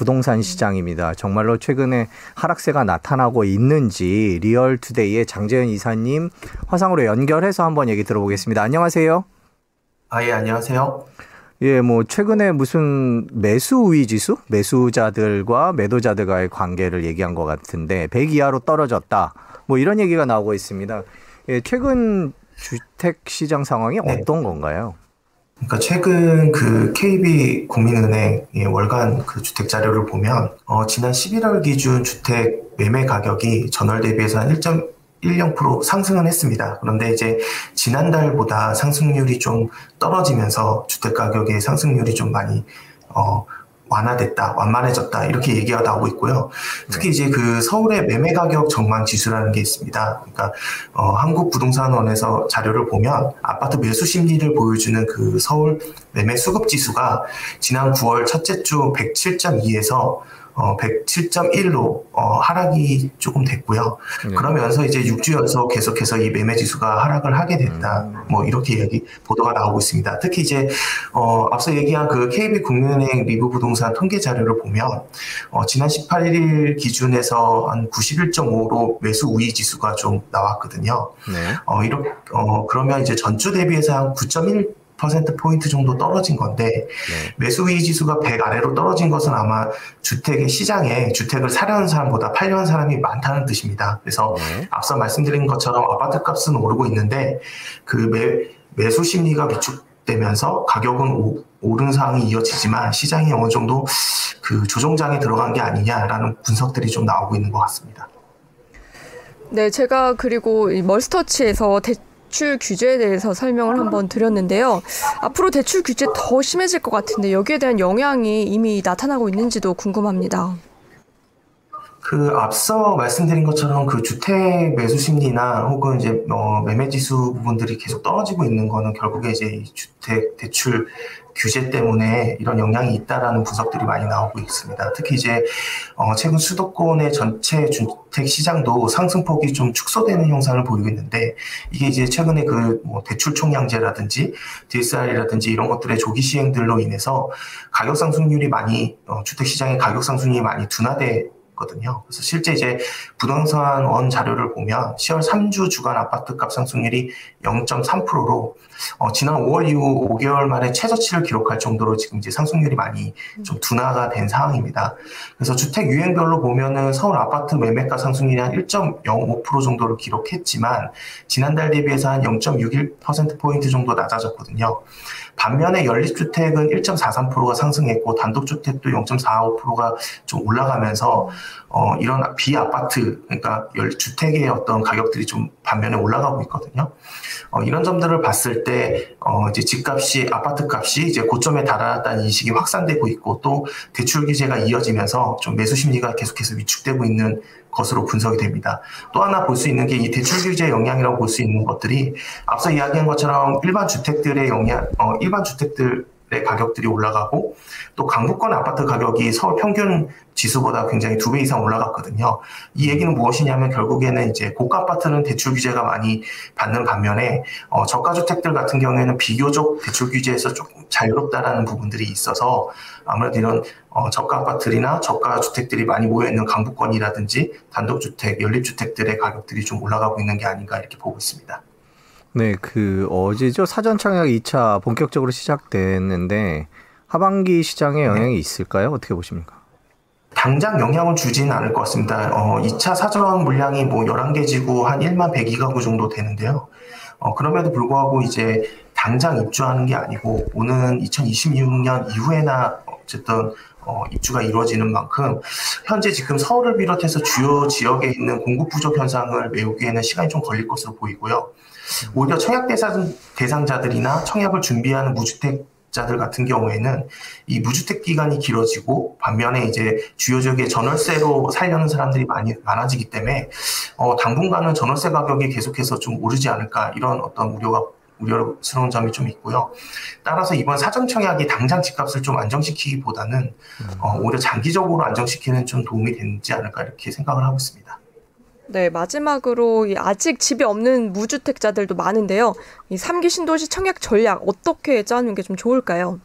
부동산 시장입니다. 정말로 최근에 하락세가 나타나고 있는지 리얼투데이의 장재현 이사님 화상으로 연결해서 한번 얘기 들어보겠습니다. 안녕하세요. 아, 예, 안녕하세요. 예, 뭐 최근에 무슨 매수 우위 지수, 매수자들과 매도자들과의 관계를 얘기한 것 같은데 100 이하로 떨어졌다. 뭐 이런 얘기가 나오고 있습니다. 예, 최근 주택 시장 상황이 네. 어떤 건가요? 그러니까 최근 그 KB 국민은행 월간 그 주택 자료를 보면 어, 지난 11월 기준 주택 매매 가격이 전월 대비해서 한 1.10% 상승은 했습니다. 그런데 이제 지난달보다 상승률이 좀 떨어지면서 주택 가격의 상승률이 좀 많이 어, 완화됐다, 완만해졌다 이렇게 얘기가 나오고 있고요. 특히 네. 이제 그 서울의 매매 가격 전망 지수라는 게 있습니다. 그러니까 어, 한국 부동산원에서 자료를 보면 아파트 매수 심리를 보여주는 그 서울 매매 수급 지수가 지난 9월 첫째 주 107.2에서 어, 107.1로 어, 하락이 조금 됐고요. 네. 그러면서 이제 6주 연속 계속해서 이 매매 지수가 하락을 하게 됐다. 음. 뭐 이렇게 얘기 보도가 나오고 있습니다. 특히 이제 어, 앞서 얘기한 그 KB 국민은행 리브 부동산 통계 자료를 보면 어, 지난 18일 기준에서 한 91.5로 매수 우위 지수가 좀 나왔거든요. 네. 어, 이렇게 어, 그러면 이제 전주 대비해서 한 9.1 퍼센트포인트 정도 떨어진 건데 네. 매수 우위 지수가 100 아래로 떨어진 것은 아마 주택의 시장에 주택을 사려는 사람보다 팔려는 사람이 많다는 뜻입니다. 그래서 네. 앞서 말씀드린 것처럼 아파트 값은 오르고 있는데 그 매, 매수 심리가 위축되면서 가격은 오, 오른 상황이 이어지지만 시장이 어느 정도 그 조정장에 들어간 게 아니냐라는 분석들이 좀 나오고 있는 것 같습니다. 네, 제가 그리고 멀스터치에서 대, 대출 규제에 대해서 설명을 한번 드렸는데요. 앞으로 대출 규제 더 심해질 것 같은데 여기에 대한 영향이 이미 나타나고 있는지도 궁금합니다. 그 앞서 말씀드린 것처럼 그 주택 매수 심리나 혹은 이제 어 매매 지수 부분들이 계속 떨어지고 있는 거는 결국에 이제 주택 대출 규제 때문에 이런 영향이 있다라는 분석들이 많이 나오고 있습니다. 특히 이제 어 최근 수도권의 전체 주택 시장도 상승폭이 좀 축소되는 형상을 보이고 있는데 이게 이제 최근에 그 뭐 대출 총량제라든지 DSR이라든지 이런 것들의 조기 시행들로 인해서 가격 상승률이 많이 어 주택 시장의 가격 상승률이 많이 둔화돼 있거든요. 그래서 실제 이제 부동산 원 자료를 보면 10월 3주 주간 아파트 값 상승률이 0.3%로 어, 지난 5월 이후 5개월 만에 최저치를 기록할 정도로 지금 이제 상승률이 많이 좀 둔화가 된 상황입니다. 그래서 주택 유행별로 보면은 서울 아파트 매매가 상승률이 한 1.05% 정도를 기록했지만 지난달 대비해서 한 0.61%포인트 정도 낮아졌거든요. 반면에 연립주택은 1.43%가 상승했고 단독주택도 0.45%가 좀 올라가면서 어, 이런 비아파트 그러니까 주택의 어떤 가격들이 좀 반면에 올라가고 있거든요. 어, 이런 점들을 봤을 때 어, 이제 집값이 아파트 값이 이제 고점에 달았다는 인식이 확산되고 있고 또 대출 규제가 이어지면서 좀 매수 심리가 계속해서 위축되고 있는 것으로 분석이 됩니다. 또 하나 볼 수 있는 게 이 대출 규제 영향이라고 볼 수 있는 것들이 앞서 이야기한 것처럼 일반 주택들의 영향, 어, 일반 주택들 의 가격들이 올라가고 또 강북권 아파트 가격이 서울 평균 지수보다 굉장히 두 배 이상 올라갔거든요. 이 얘기는 무엇이냐면 결국에는 이제 고가 아파트는 대출 규제가 많이 받는 반면에 어, 저가 주택들 같은 경우에는 비교적 대출 규제에서 조금 자유롭다라는 부분들이 있어서 아무래도 이런 어, 저가 아파트나 저가 주택들이 많이 모여 있는 강북권이라든지 단독 주택, 연립 주택들의 가격들이 좀 올라가고 있는 게 아닌가 이렇게 보고 있습니다. 네, 그 어제죠 사전 청약 2차 본격적으로 시작됐는데 하반기 시장에 영향이 네. 있을까요? 어떻게 보십니까? 당장 영향을 주지는 않을 것 같습니다. 어, 2차 사전 물량이 뭐 11개 지구 한 1만 102가구 정도 되는데요. 어, 그럼에도 불구하고 이제 당장 입주하는 게 아니고 오는 2026년 이후에나 어쨌든 어, 입주가 이루어지는 만큼 현재 지금 서울을 비롯해서 주요 지역에 있는 공급 부족 현상을 메우기에는 시간이 좀 걸릴 것으로 보이고요. 오히려 청약 대상, 대상자들이나 청약을 준비하는 무주택자들 같은 경우에는 이 무주택 기간이 길어지고 반면에 이제 주요 지역의 전월세로 살려는 사람들이 많이 많아지기 때문에 어, 당분간은 전월세 가격이 계속해서 좀 오르지 않을까 이런 어떤 우려가 우려스러운 점이 좀 있고요. 따라서 이번 사전 청약이 당장 집값을 좀 안정시키기보다는 어, 오히려 장기적으로 안정시키는 좀 도움이 되지 않을까 이렇게 생각을 하고 있습니다. 네, 마지막으로 아직 집이 없는 무주택자들도 많은데요. 이 3기 신도시 청약 전략 어떻게 짜는 게 좀 좋을까요?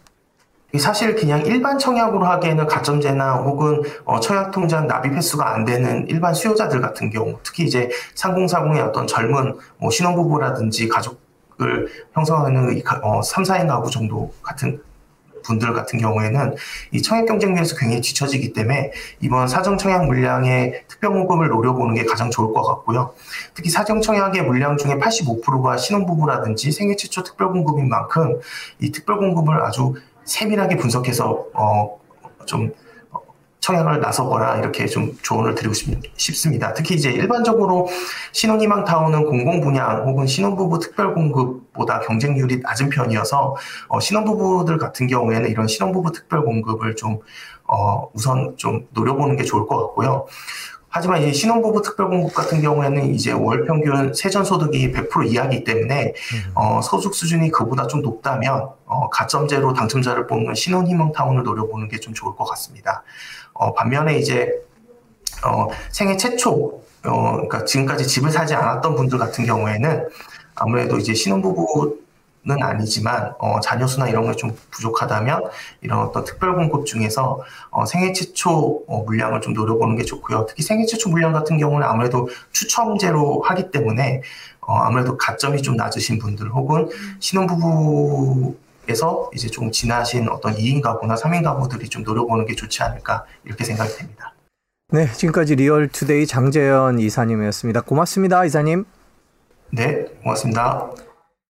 사실 그냥 일반 청약으로 하기에는 가점제나 혹은 어, 청약 통장 납입 횟수가 안 되는 일반 수요자들 같은 경우, 특히 이제 상공사공의 어떤 젊은 뭐 신혼부부라든지 가족 을 형성하는 어, 3, 4인 가구 정도 같은 분들 같은 경우에는 이 청약 경쟁률에서 굉장히 뒤처지기 때문에 이번 사정 청약 물량의 특별 공급을 노려보는 게 가장 좋을 것 같고요. 특히 사정 청약의 물량 중에 85%가 신혼부부라든지 생애 최초 특별 공급인 만큼 이 특별 공급을 아주 세밀하게 분석해서 어 좀 청약을 나서거나 이렇게 좀 조언을 드리고 싶습니다. 특히 이제 일반적으로 신혼희망 타운은 공공 분양 혹은 신혼부부 특별 공급보다 경쟁률이 낮은 편이어서 어, 신혼부부들 같은 경우에는 이런 신혼부부 특별 공급을 좀 어, 우선 좀 노려보는 게 좋을 것 같고요. 하지만 이 신혼부부 특별공급 같은 경우에는 이제 월 평균 세전 소득이 100% 이하이기 때문에 음. 어, 소득 수준이 그보다 좀 높다면 어, 가점제로 당첨자를 뽑는 신혼 희망타운을 노려보는 게 좀 좋을 것 같습니다. 어, 반면에 이제 어, 생애 최초 어, 그러니까 지금까지 집을 사지 않았던 분들 같은 경우에는 아무래도 이제 신혼부부 는 아니지만 어, 자녀 수나 이런 게 좀 부족하다면 이런 어떤 특별 공급 중에서 어, 생애 최초 어, 물량을 좀 노려보는 게 좋고요. 특히 생애 최초 물량 같은 경우는 아무래도 추첨제로 하기 때문에 어, 아무래도 가점이 좀 낮으신 분들 혹은 신혼부부 에서 이제 좀 지나신 어떤 2인 가구나 3인 가구들이 좀 노려보는 게 좋지 않을까 이렇게 생각이 됩니다. 네, 지금까지 리얼투데이 장재현 이사님이었습니다. 고맙습니다, 이사님. 네, 고맙습니다.